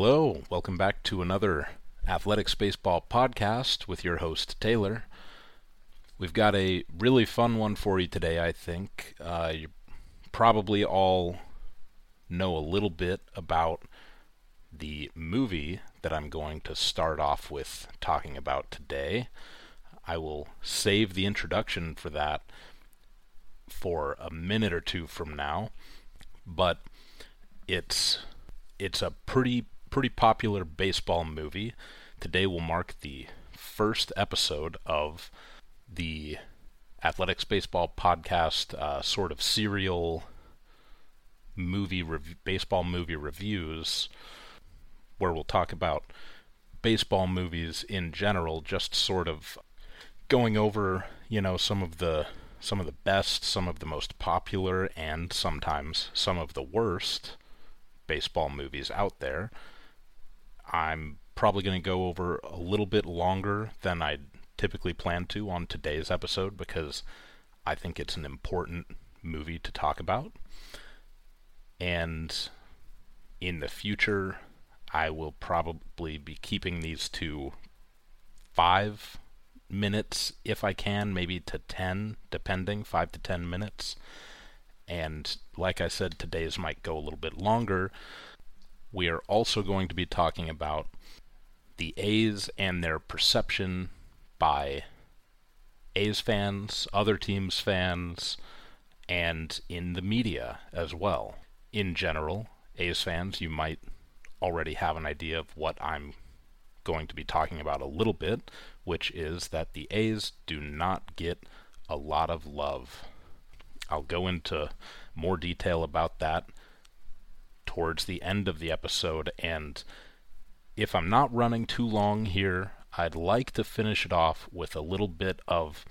Hello, welcome back to another Athletics Baseball podcast with your host, Taylor. We've got a really fun one for you today, I think. Uh, you probably all know a little bit about the movie that I'm going to start off with talking about today. I will save the introduction for that for a minute or two from now, but it's it's a pretty pretty popular baseball movie. Today will mark the first episode of the Athletics Baseball Podcast uh, sort of serial movie rev- baseball movie reviews, where we'll talk about baseball movies in general, just sort of going over you know some of the some of the best, some of the most popular, and sometimes some of the worst baseball movies out there. I'm probably going to go over a little bit longer than I typically plan to on today's episode because I think it's an important movie to talk about. And in the future, I will probably be keeping these to five minutes if I can, maybe to 10, depending, five to 10 minutes. And like I said, today's might go a little bit longer we are also going to be talking about the A's and their perception by A's fans, other teams' fans, and in the media as well. In general, A's fans, you might already have an idea of what I'm going to be talking about a little bit, which is that the A's do not get a lot of love. I'll go into more detail about that towards the end of the episode. And if I'm not running too long here, I'd like to finish it off with a little bit of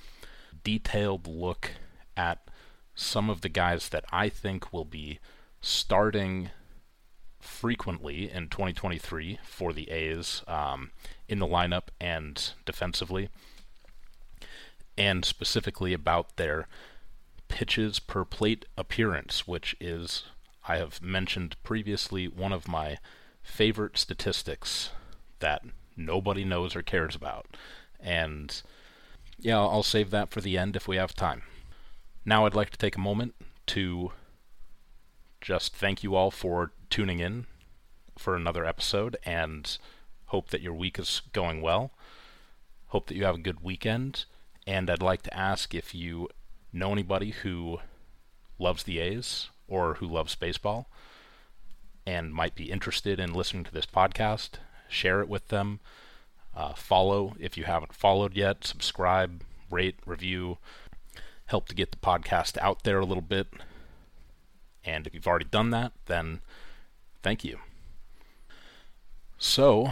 detailed look at some of the guys that I think will be starting frequently in 2023 for the A's um, in the lineup and defensively, and specifically about their pitches per plate appearance, which is I have mentioned previously one of my favorite statistics that nobody knows or cares about. And yeah, I'll save that for the end if we have time. Now I'd like to take a moment to just thank you all for tuning in for another episode and hope that your week is going well. Hope that you have a good weekend. And I'd like to ask if you know anybody who loves the A's or who loves baseball and might be interested in listening to this podcast, share it with them. Uh, follow if you haven't followed yet, subscribe, rate, review, help to get the podcast out there a little bit. And if you've already done that, then thank you. So,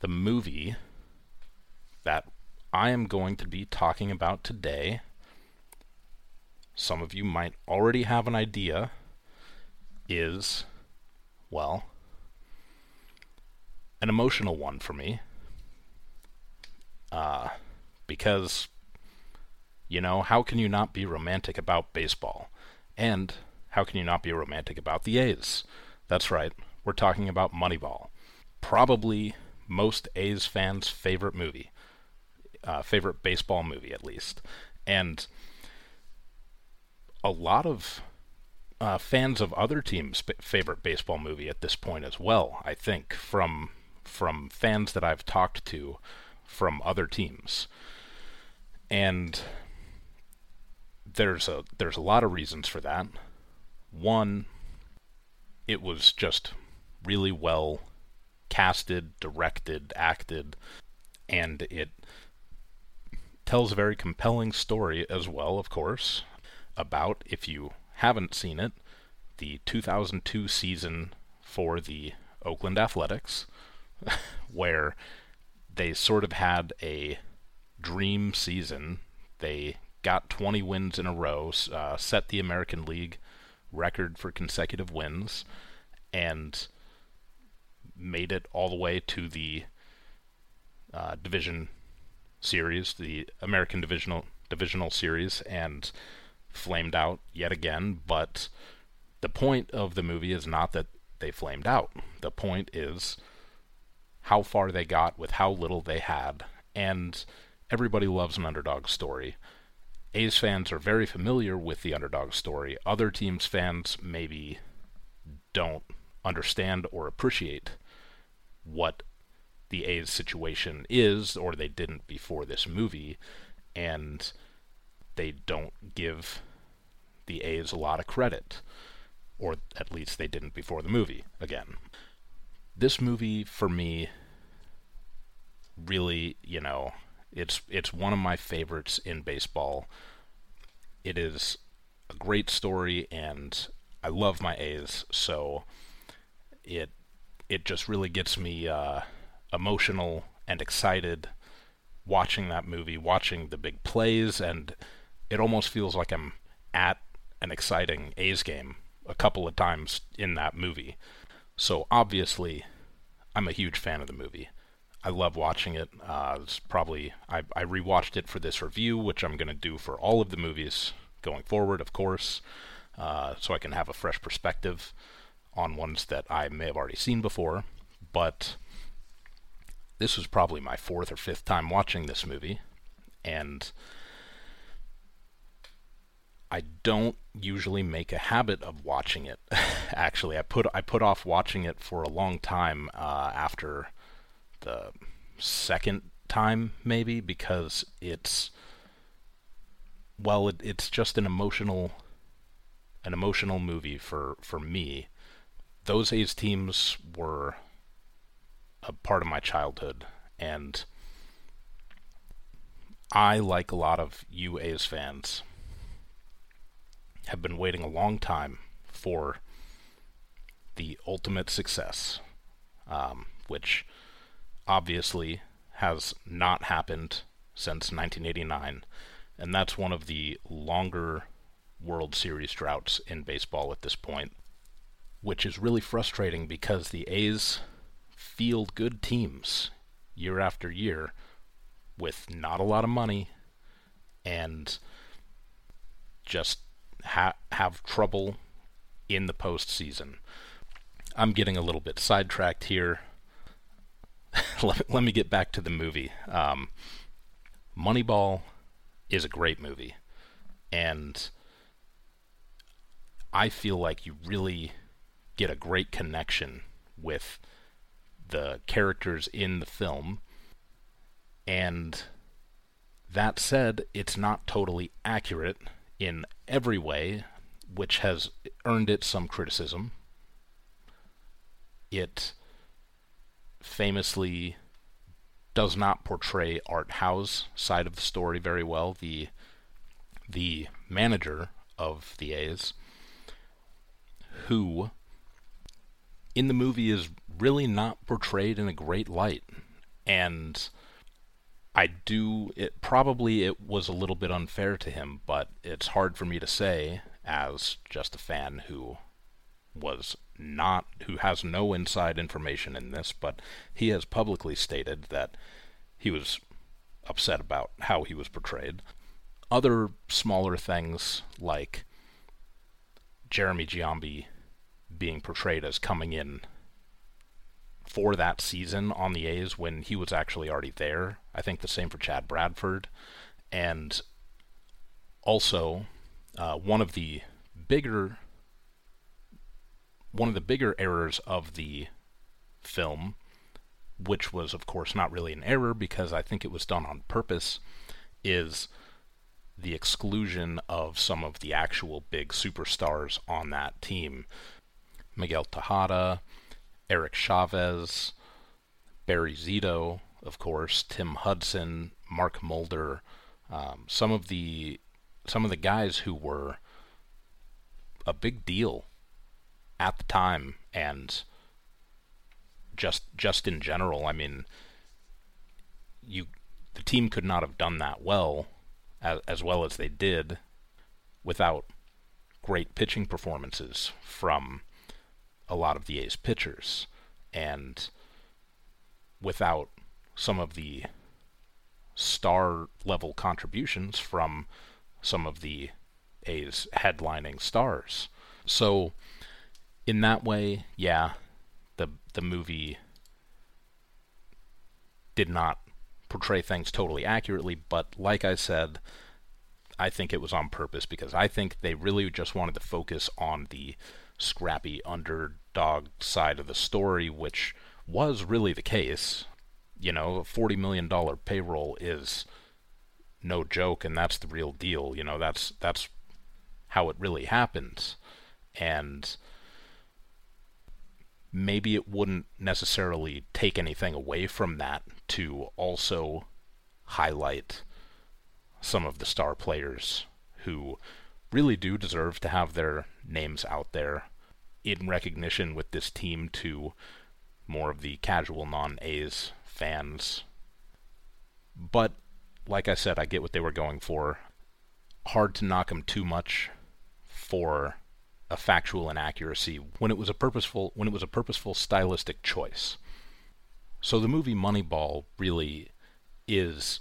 the movie that I am going to be talking about today some of you might already have an idea, is, well, an emotional one for me. Uh, because, you know, how can you not be romantic about baseball? And how can you not be romantic about the A's? That's right, we're talking about Moneyball. Probably most A's fans' favorite movie. Uh, favorite baseball movie, at least. And a lot of uh, fans of other teams' favorite baseball movie at this point as well. I think from from fans that I've talked to from other teams, and there's a there's a lot of reasons for that. One, it was just really well casted, directed, acted, and it tells a very compelling story as well, of course about, if you haven't seen it, the 2002 season for the Oakland Athletics, where they sort of had a dream season. They got 20 wins in a row, uh, set the American League record for consecutive wins, and made it all the way to the uh, division series, the American divisional divisional series, and flamed out yet again, but the point of the movie is not that they flamed out. The point is how far they got with how little they had, and everybody loves an underdog story. A's fans are very familiar with the underdog story. Other teams' fans maybe don't understand or appreciate what the A's situation is, or they didn't before this movie, and they don't give the A's a lot of credit, or at least they didn't before the movie. Again, this movie for me really, you know, it's it's one of my favorites in baseball. It is a great story, and I love my A's, so it it just really gets me uh, emotional and excited watching that movie, watching the big plays, and it almost feels like I'm at an exciting A's game a couple of times in that movie. So obviously, I'm a huge fan of the movie. I love watching it. Uh, it's probably I, I rewatched it for this review, which I'm going to do for all of the movies going forward, of course, uh, so I can have a fresh perspective on ones that I may have already seen before. But this was probably my fourth or fifth time watching this movie, and I don't usually make a habit of watching it. Actually, I put I put off watching it for a long time uh, after the second time, maybe because it's well, it, it's just an emotional an emotional movie for for me. Those A's teams were a part of my childhood, and I, like a lot of you A's fans, have been waiting a long time for the ultimate success, um, which obviously has not happened since 1989, and that's one of the longer World Series droughts in baseball at this point, which is really frustrating because the A's field good teams year after year with not a lot of money and just ha- have trouble in the postseason. I'm getting a little bit sidetracked here. let, me get back to the movie. Um, Moneyball is a great movie, and I feel like you really get a great connection with the characters in the film. And that said, it's not totally accurate in every way, which has earned it some criticism. It famously does not portray Art Howe's side of the story very well. The the manager of the A's, who in the movie is really not portrayed in a great light. And I do it probably it was a little bit unfair to him, but it's hard for me to say as just a fan who was not who has no inside information in this, but he has publicly stated that he was upset about how he was portrayed. Other smaller things like Jeremy Giambi being portrayed as coming in for that season on the A's when he was actually already there. I think the same for Chad Bradford. And also, uh, one of the bigger one of the bigger errors of the film, which was of course not really an error because I think it was done on purpose, is the exclusion of some of the actual big superstars on that team. Miguel Tejada, Eric Chavez, Barry Zito, of course, Tim Hudson, Mark Mulder, um, some of the some of the guys who were a big deal at the time and just just in general. I mean, you the team could not have done that well as, as well as they did without great pitching performances from a lot of the A's pitchers, and without some of the star level contributions from some of the A's headlining stars. So in that way, yeah, the the movie did not portray things totally accurately, but like I said, I think it was on purpose because I think they really just wanted to focus on the scrappy underdog side of the story, which was really the case. You know, a $40 million payroll is no joke, and that's the real deal. You know, that's that's how it really happens. And maybe it wouldn't necessarily take anything away from that to also highlight some of the star players who really do deserve to have their names out there in recognition with this team to more of the casual non A's fans. But like I said, I get what they were going for. Hard to knock them too much for a factual inaccuracy when it was a purposeful when it was a purposeful stylistic choice. So the movie Moneyball really is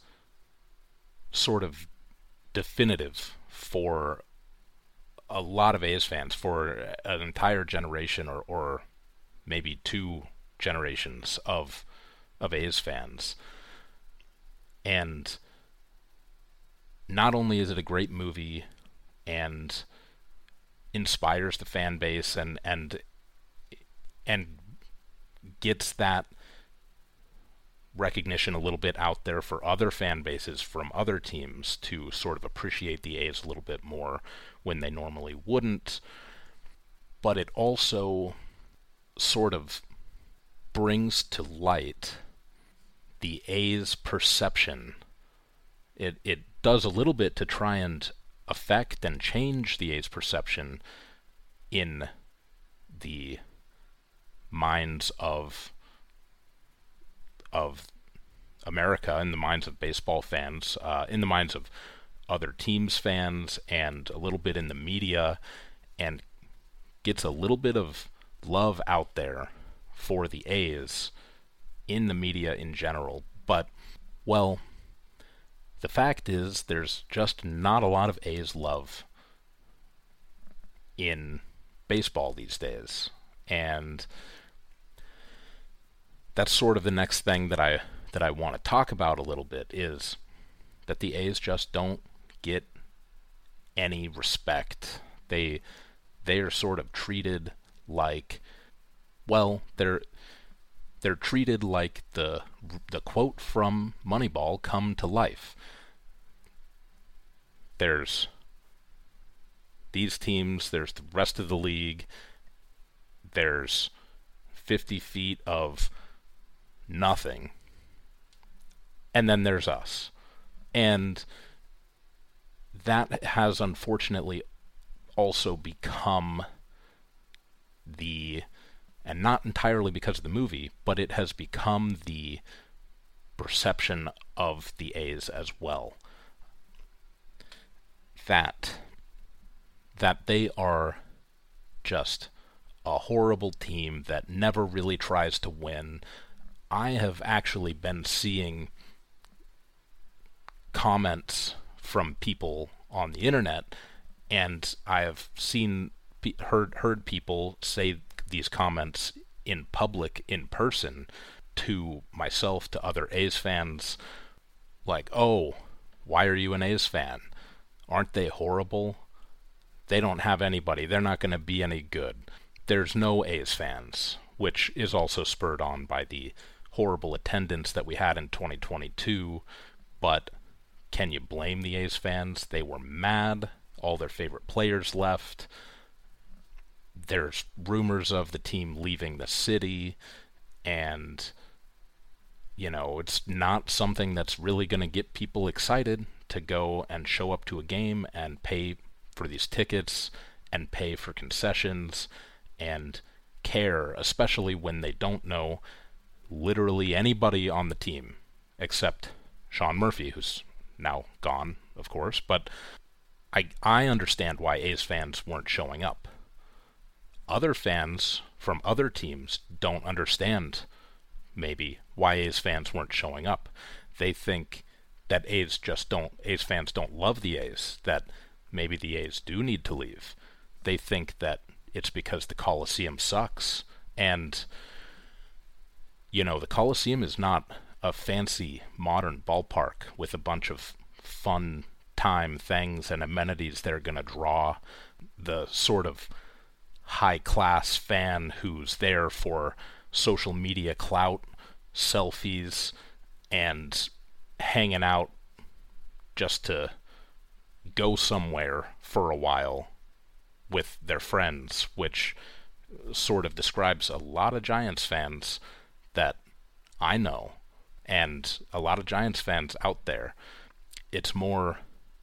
sort of definitive for a lot of A's fans, for an entire generation or, or maybe two generations of of A's fans. And not only is it a great movie and inspires the fan base and and and gets that recognition a little bit out there for other fan bases from other teams to sort of appreciate the A's a little bit more when they normally wouldn't. But it also sort of brings to light the A's perception. It it does a little bit to try and affect and change the A's perception in the minds of of America, in the minds of baseball fans, uh, in the minds of other teams' fans, and a little bit in the media, and gets a little bit of love out there for the A's in the media in general. But, well, the fact is, there's just not a lot of A's love in baseball these days. And that's sort of the next thing that I that I want to talk about a little bit is that the A's just don't get any respect. They they are sort of treated like well, they're they're treated like the the quote from Moneyball come to life. There's these teams, there's the rest of the league, there's 50 feet of nothing, and then there's us. And that has unfortunately also become the and not entirely because of the movie, but it has become the perception of the A's as well. That that they are just a horrible team that never really tries to win. I have actually been seeing comments from people on the internet and I have seen heard heard people say these comments in public in person to myself to other A's fans like, "Oh, why are you an A's fan? Aren't they horrible? They don't have anybody. They're not going to be any good." There's no A's fans, which is also spurred on by the horrible attendance that we had in 2022, but can you blame the A's fans? They were mad. All their favorite players left there's rumors of the team leaving the city and you know it's not something that's really going to get people excited to go and show up to a game and pay for these tickets and pay for concessions and care especially when they don't know literally anybody on the team except Sean Murphy who's now gone of course but I I understand why A's fans weren't showing up other fans from other teams don't understand maybe why A's fans weren't showing up. They think that A's just don't A's fans don't love the A's, that maybe the A's do need to leave. They think that it's because the Coliseum sucks. And, you know, the Coliseum is not a fancy modern ballpark with a bunch of fun time things and amenities that are going to draw the sort of high class fan who's there for social media clout, selfies, and hanging out just to go somewhere for a while with their friends, which sort of describes a lot of Giants fans that I know and a lot of Giants fans out there. It's more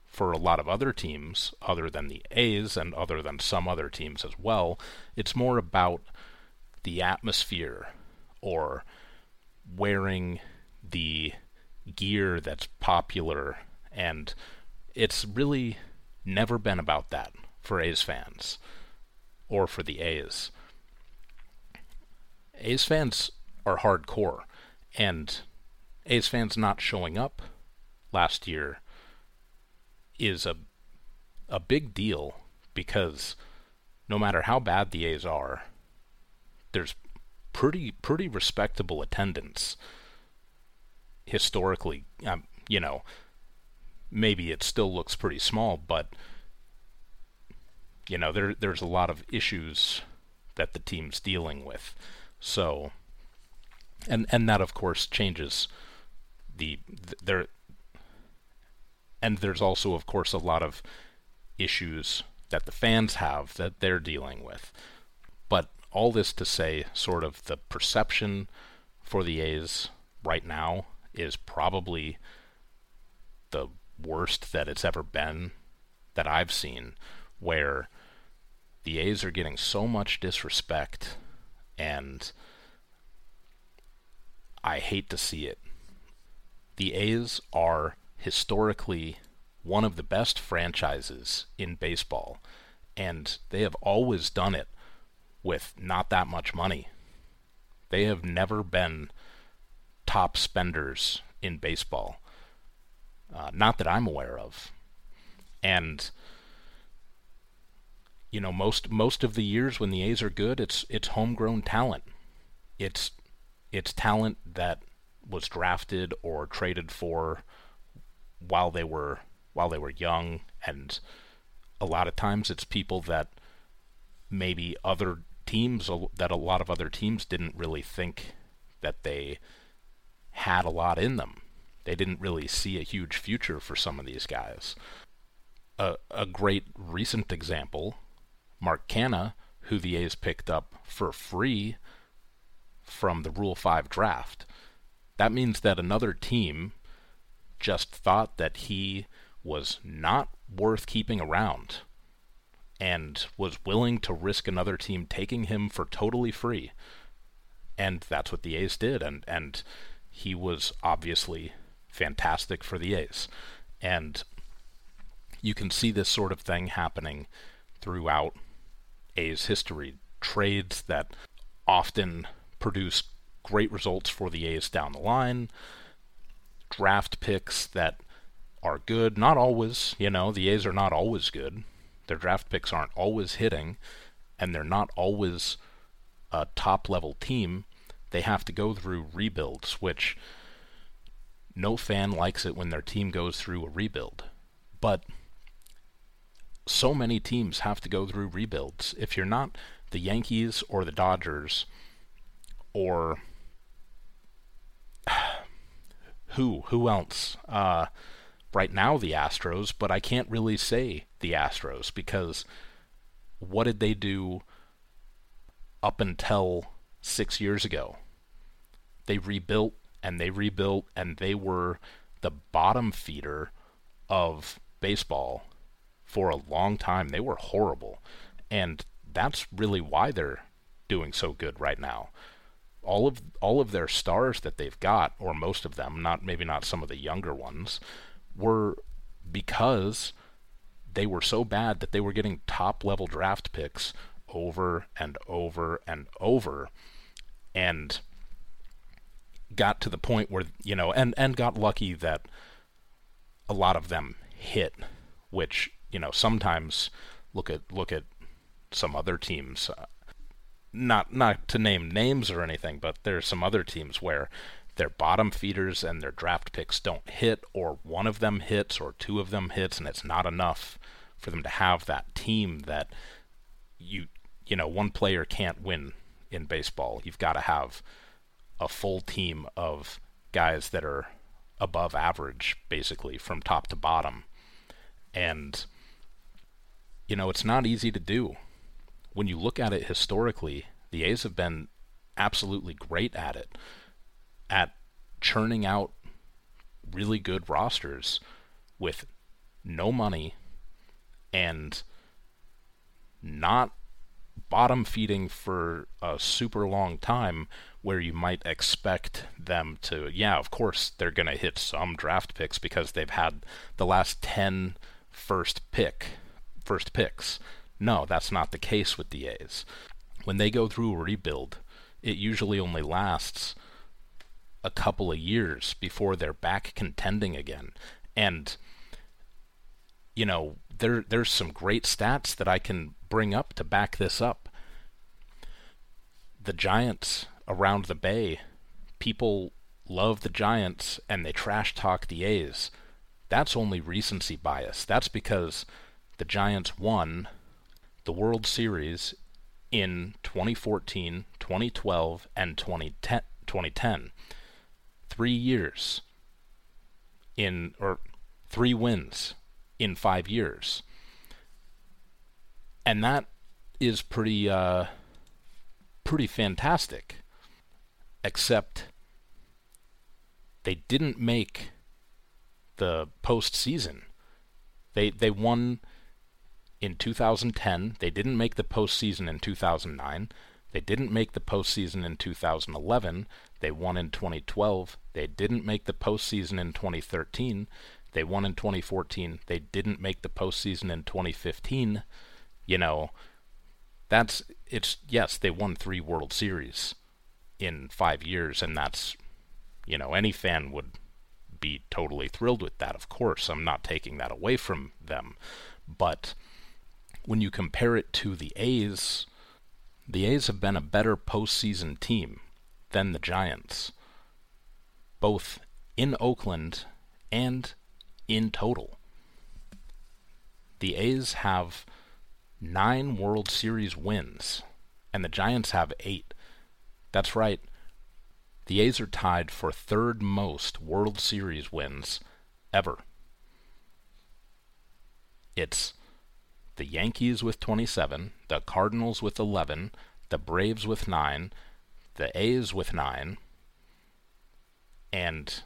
for a lot of other teams, other than the A's and other than some other teams as well, it's more about the atmosphere or wearing the gear that's popular. And it's really never been about that for A's fans or for the A's. A's fans are hardcore, and A's fans not showing up last year is a a big deal because no matter how bad the A's are, there's pretty pretty respectable attendance historically. Um, you know, maybe it still looks pretty small, but you know there there's a lot of issues that the team's dealing with. So, and and that of course changes the, the there and there's also, of course, a lot of issues that the fans have that they're dealing with. But all this to say, sort of the perception for the A's right now is probably the worst that it's ever been that I've seen, where the A's are getting so much disrespect, and I hate to see it. The A's are historically one of the best franchises in baseball, and they have always done it with not that much money. They have never been top spenders in baseball, uh, not that I'm aware of. And you know, most most of the years when the A's are good, it's it's homegrown talent. It's it's talent that was drafted or traded for while they were while they were young and a lot of times it's people that maybe other teams that a lot of other teams didn't really think that they had a lot in them. They didn't really see a huge future for some of these guys. A, a great recent example, Mark Canha, who the A's picked up for free from the Rule 5 draft. That means that another team just thought that he was not worth keeping around and was willing to risk another team taking him for totally free. And that's what the A's did and and he was obviously fantastic for the A's. And you can see this sort of thing happening throughout A's history. Trades that often produce great results for the A's down the line, draft picks that are good. Not always, you know, the A's are not always good. Their draft picks aren't always hitting, and they're not always a top level team. They have to go through rebuilds, which no fan likes it when their team goes through a rebuild. But so many teams have to go through rebuilds. If you're not the Yankees or the Dodgers or who? Who else? Uh, right now, the Astros, but I can't really say the Astros because what did they do up until six years ago? They rebuilt and they rebuilt and they were the bottom feeder of baseball for a long time. They were horrible. And that's really why they're doing so good right now all of all of their stars that they've got, or most of them, not maybe not some of the younger ones, were because they were so bad that they were getting top level draft picks over and over and over, and got to the point where you know, and and got lucky that a lot of them hit, which you know sometimes look at look at some other teams. Not not to name names or anything, but there's some other teams where their bottom feeders and their draft picks don't hit, or one of them hits, or two of them hits, and it's not enough for them to have that team that you you know one player can't win in baseball. You've got to have a full team of guys that are above average, basically from top to bottom, and you know it's not easy to do when you look at it historically, the A's have been absolutely great at it, at churning out really good rosters with no money and not bottom feeding for a super long time where you might expect them to yeah of course they're going to hit some draft picks because they've had the last 10 first pick first picks no, that's not the case with the A's. When they go through a rebuild, it usually only lasts a couple of years before they're back contending again. And you know, there there's some great stats that I can bring up to back this up. The Giants around the bay, people love the Giants and they trash talk the A's. That's only recency bias. That's because the Giants won the World Series in 2014, 2012, and 2010. 2010. Three years in, or three wins in five years. And that is pretty, uh, pretty fantastic. Except they didn't make the postseason. They they won in 2010. They didn't make the postseason in 2009. They didn't make the postseason in 2011. They won in 2012. They didn't make the postseason in 2013. They won in 2014. They didn't make the postseason in 2015. You know, that's it's yes, they won 3 World Series in 5 years and that's you know, any fan would be totally thrilled with that, of course. I'm not taking that away from them. But when you compare it to the A's, the A's have been a better postseason team than the Giants, both in Oakland and in total. The A's have nine World Series wins, and the Giants have eight. That's right. The A's are tied for third most World Series wins ever. It's the Yankees with 27, the Cardinals with 11, the Braves with 9, the A's with 9, and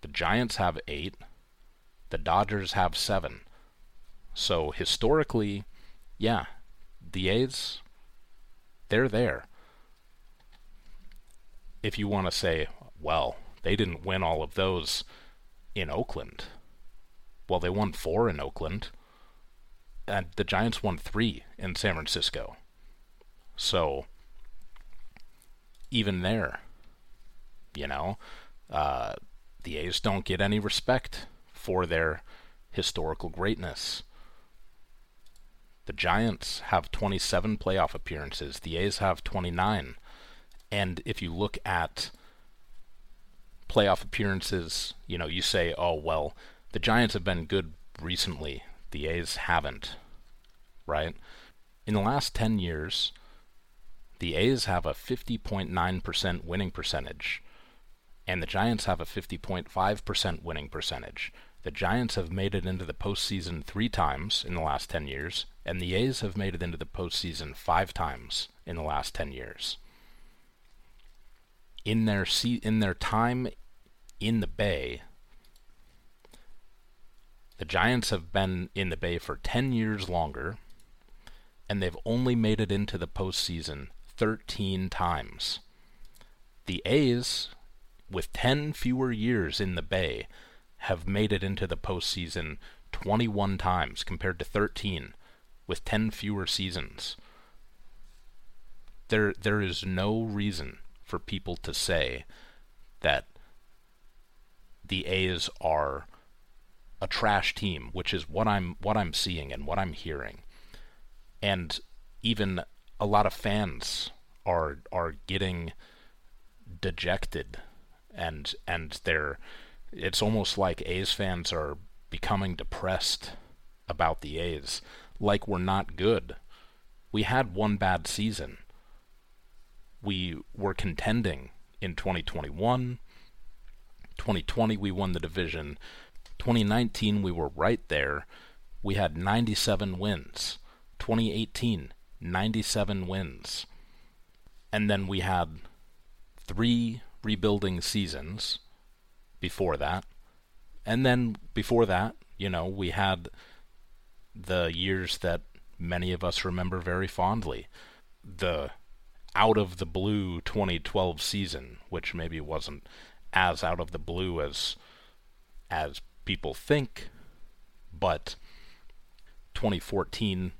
the Giants have 8, the Dodgers have 7. So historically, yeah, the A's, they're there. If you want to say, well, they didn't win all of those in Oakland. Well, they won four in Oakland and the Giants won three in San Francisco. So even there, you know, uh, the A's don't get any respect for their historical greatness. The Giants have 27 playoff appearances. The A's have 29. And if you look at playoff appearances, you know, you say, oh, well, the Giants have been good recently the A's haven't, right? In the last 10 years, the A's have a 50.9% winning percentage, and the Giants have a 50.5% winning percentage. The Giants have made it into the postseason three times in the last 10 years, and the A's have made it into the postseason five times in the last 10 years. In their se- in their time in the Bay, the Giants have been in the Bay for 10 years longer, and they've only made it into the postseason 13 times. The A's, with 10 fewer years in the Bay, have made it into the postseason 21 times compared to 13 with 10 fewer seasons. There there is no reason for people to say that the A's are a trash team, which is what I'm what I'm seeing and what I'm hearing. And even a lot of fans are are getting dejected and and they're it's almost like A's fans are becoming depressed about the A's like we're not good. We had one bad season. We were contending in 2021. 2020 we won the division. 2019 we were right there. We had 97 wins. 2018 97 wins. And then we had three rebuilding seasons before that. And then before that, you know, we had the years that many of us remember very fondly. The out of the blue 2012 season, which maybe wasn't as out of the blue as as people think, but 2014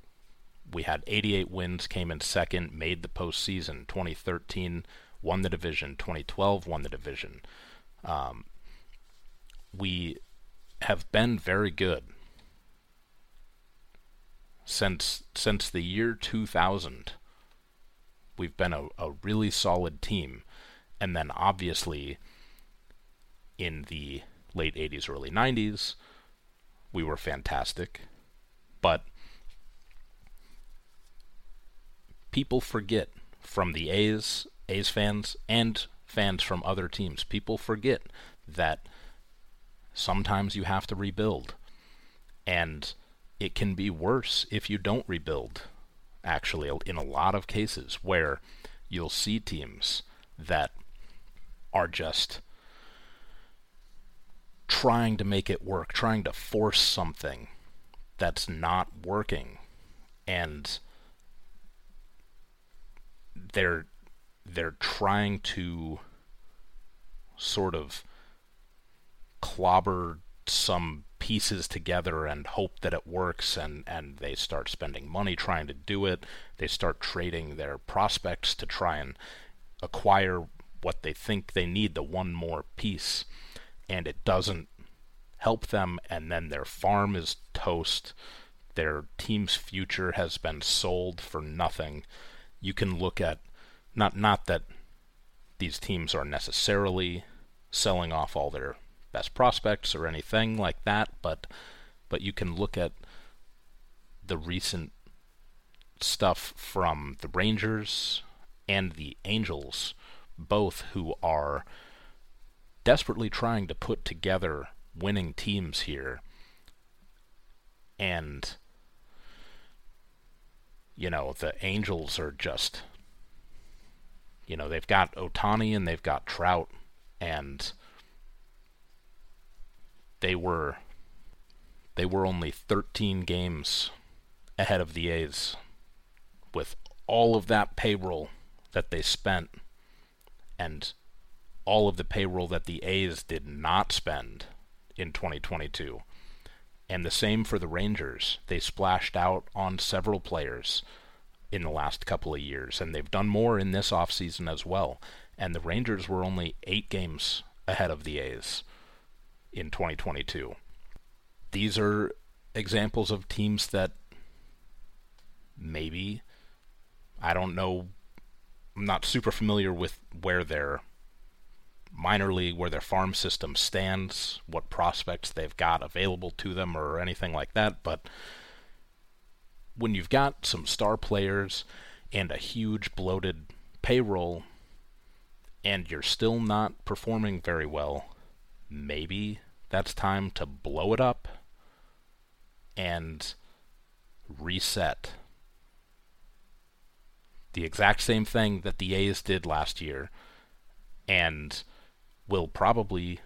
we had 88 wins, came in second, made the postseason. 2013 won the division. 2012 won the division. Um, we have been very good since since the year 2000. We've been a, a really solid team, and then obviously in the late 80s, early 90s, we were fantastic, but people forget from the A's, A's fans, and fans from other teams. People forget that sometimes you have to rebuild. And it can be worse if you don't rebuild, actually, in a lot of cases where you'll see teams that are just trying to make it work, trying to force something that's not working. And they're they're trying to sort of clobber some pieces together and hope that it works and, and they start spending money trying to do it. They start trading their prospects to try and acquire what they think they need, the one more piece. And it doesn't help them and then their farm is toast. Their team's future has been sold for nothing you can look at not not that these teams are necessarily selling off all their best prospects or anything like that, but but you can look at the recent stuff from the Rangers and the Angels, both who are desperately trying to put together winning teams here. And you know, the Angels are just, you know, they've got Ohtani and they've got Trout, and they were they were only 13 games ahead of the A's with all of that payroll that they spent and all of the payroll that the A's did not spend in 2022. And the same for the Rangers. They splashed out on several players in the last couple of years, and they've done more in this offseason as well. And the Rangers were only eight games ahead of the A's in 2022. These are examples of teams that maybe, I don't know, I'm not super familiar with where they're minor league where their farm system stands, what prospects they've got available to them, or anything like that. But when you've got some star players and a huge bloated payroll, and you're still not performing very well, maybe that's time to blow it up and reset. The exact same thing that the A's did last year, and will probably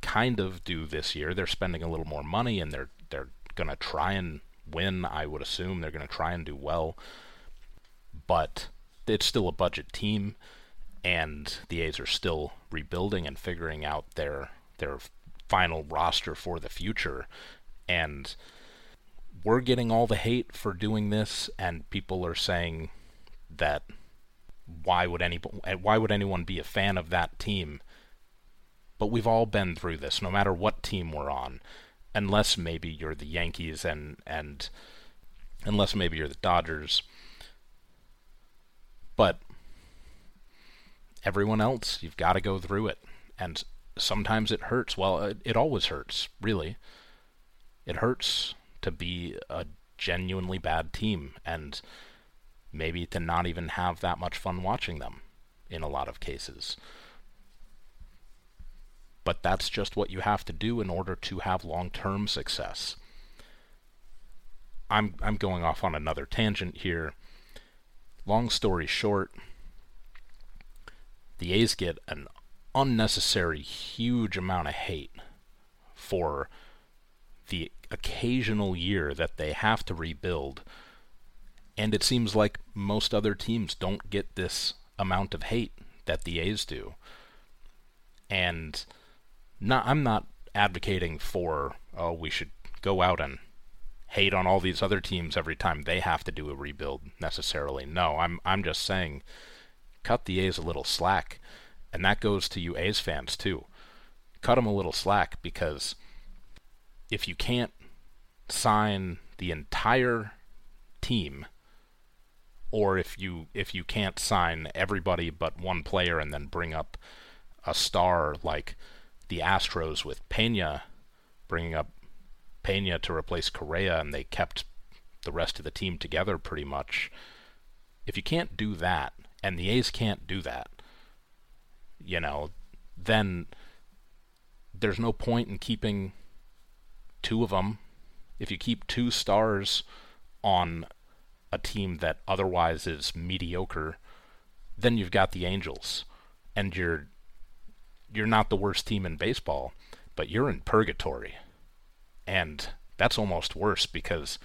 kind of do this year. They're spending a little more money and they're they're going to try and win, I would assume. They're going to try and do well. But it's still a budget team and the A's are still rebuilding and figuring out their their final roster for the future and we're getting all the hate for doing this and people are saying that why would any why would anyone be a fan of that team but we've all been through this, no matter what team we're on, unless maybe you're the Yankees and and unless maybe you're the Dodgers. But everyone else, you've got to go through it. And sometimes it hurts. Well, it, it always hurts, really. It hurts to be a genuinely bad team and maybe to not even have that much fun watching them in a lot of cases. But that's just what you have to do in order to have long-term success. I'm I'm going off on another tangent here. Long story short, the A's get an unnecessary huge amount of hate for the occasional year that they have to rebuild. And it seems like most other teams don't get this amount of hate that the A's do. And not, I'm not advocating for, oh, we should go out and hate on all these other teams every time they have to do a rebuild necessarily. No, I'm I'm just saying cut the A's a little slack. And that goes to you A's fans too. Cut them a little slack because if you can't sign the entire team or if you if you can't sign everybody but one player and then bring up a star like the Astros with Pena bringing up Pena to replace Correa, and they kept the rest of the team together pretty much. If you can't do that, and the A's can't do that, you know, then there's no point in keeping two of them. If you keep two stars on a team that otherwise is mediocre, then you've got the Angels, and you're you're not the worst team in baseball, but you're in purgatory. And that's almost worse because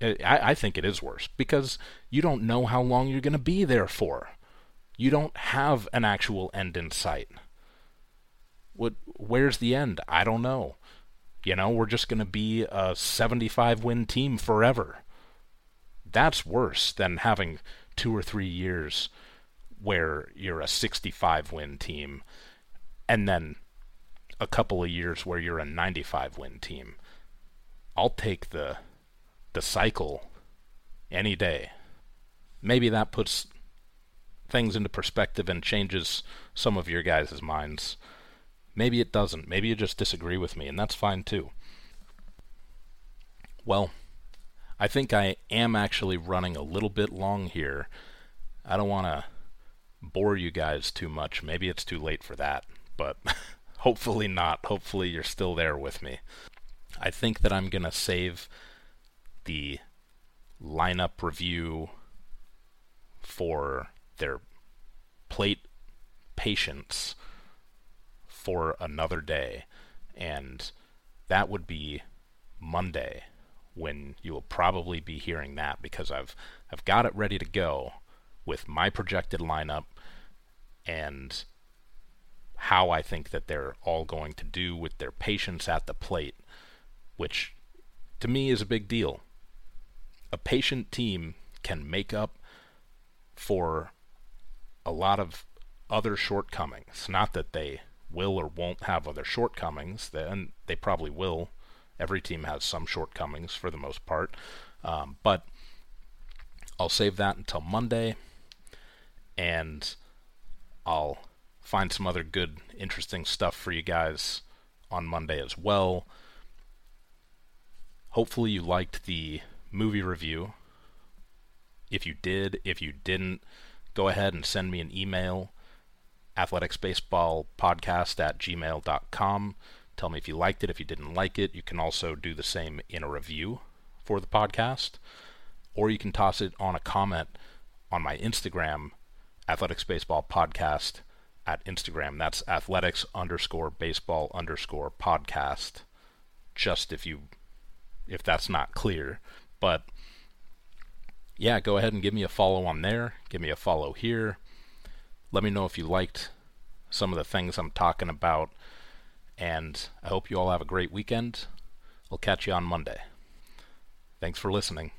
eh, I, I think it is worse because you don't know how long you're going to be there for. You don't have an actual end in sight. What? Where's the end? I don't know. You know, we're just going to be a 75 win team forever. That's worse than having two or three years where you're a 65 win team and then a couple of years where you're a 95 win team. I'll take the the cycle any day. Maybe that puts things into perspective and changes some of your guys' minds. Maybe it doesn't. Maybe you just disagree with me, and that's fine too. Well, I think I am actually running a little bit long here. I don't want to bore you guys too much. Maybe it's too late for that, but hopefully not. Hopefully you're still there with me. I think that I'm going to save the lineup review for their plate patience for another day. And that would be Monday when you will probably be hearing that because I've I've got it ready to go with my projected lineup and how I think that they're all going to do with their patience at the plate, which to me is a big deal. A patient team can make up for a lot of other shortcomings. Not that they will or won't have other shortcomings, and they probably will. Every team has some shortcomings for the most part. Um, but I'll save that until Monday, and I'll find some other good, interesting stuff for you guys on Monday as well. Hopefully, you liked the movie review. If you did, if you didn't, go ahead and send me an email athleticsbaseballpodcast at gmail.com. Tell me if you liked it. If you didn't like it, you can also do the same in a review for the podcast. Or you can toss it on a comment on my Instagram, Athletics Baseball Podcast at Instagram. That's athletics underscore baseball underscore podcast. Just if you if that's not clear. But yeah, go ahead and give me a follow on there. Give me a follow here. Let me know if you liked some of the things I'm talking about. And I hope you all have a great weekend. I'll catch you on Monday. Thanks for listening.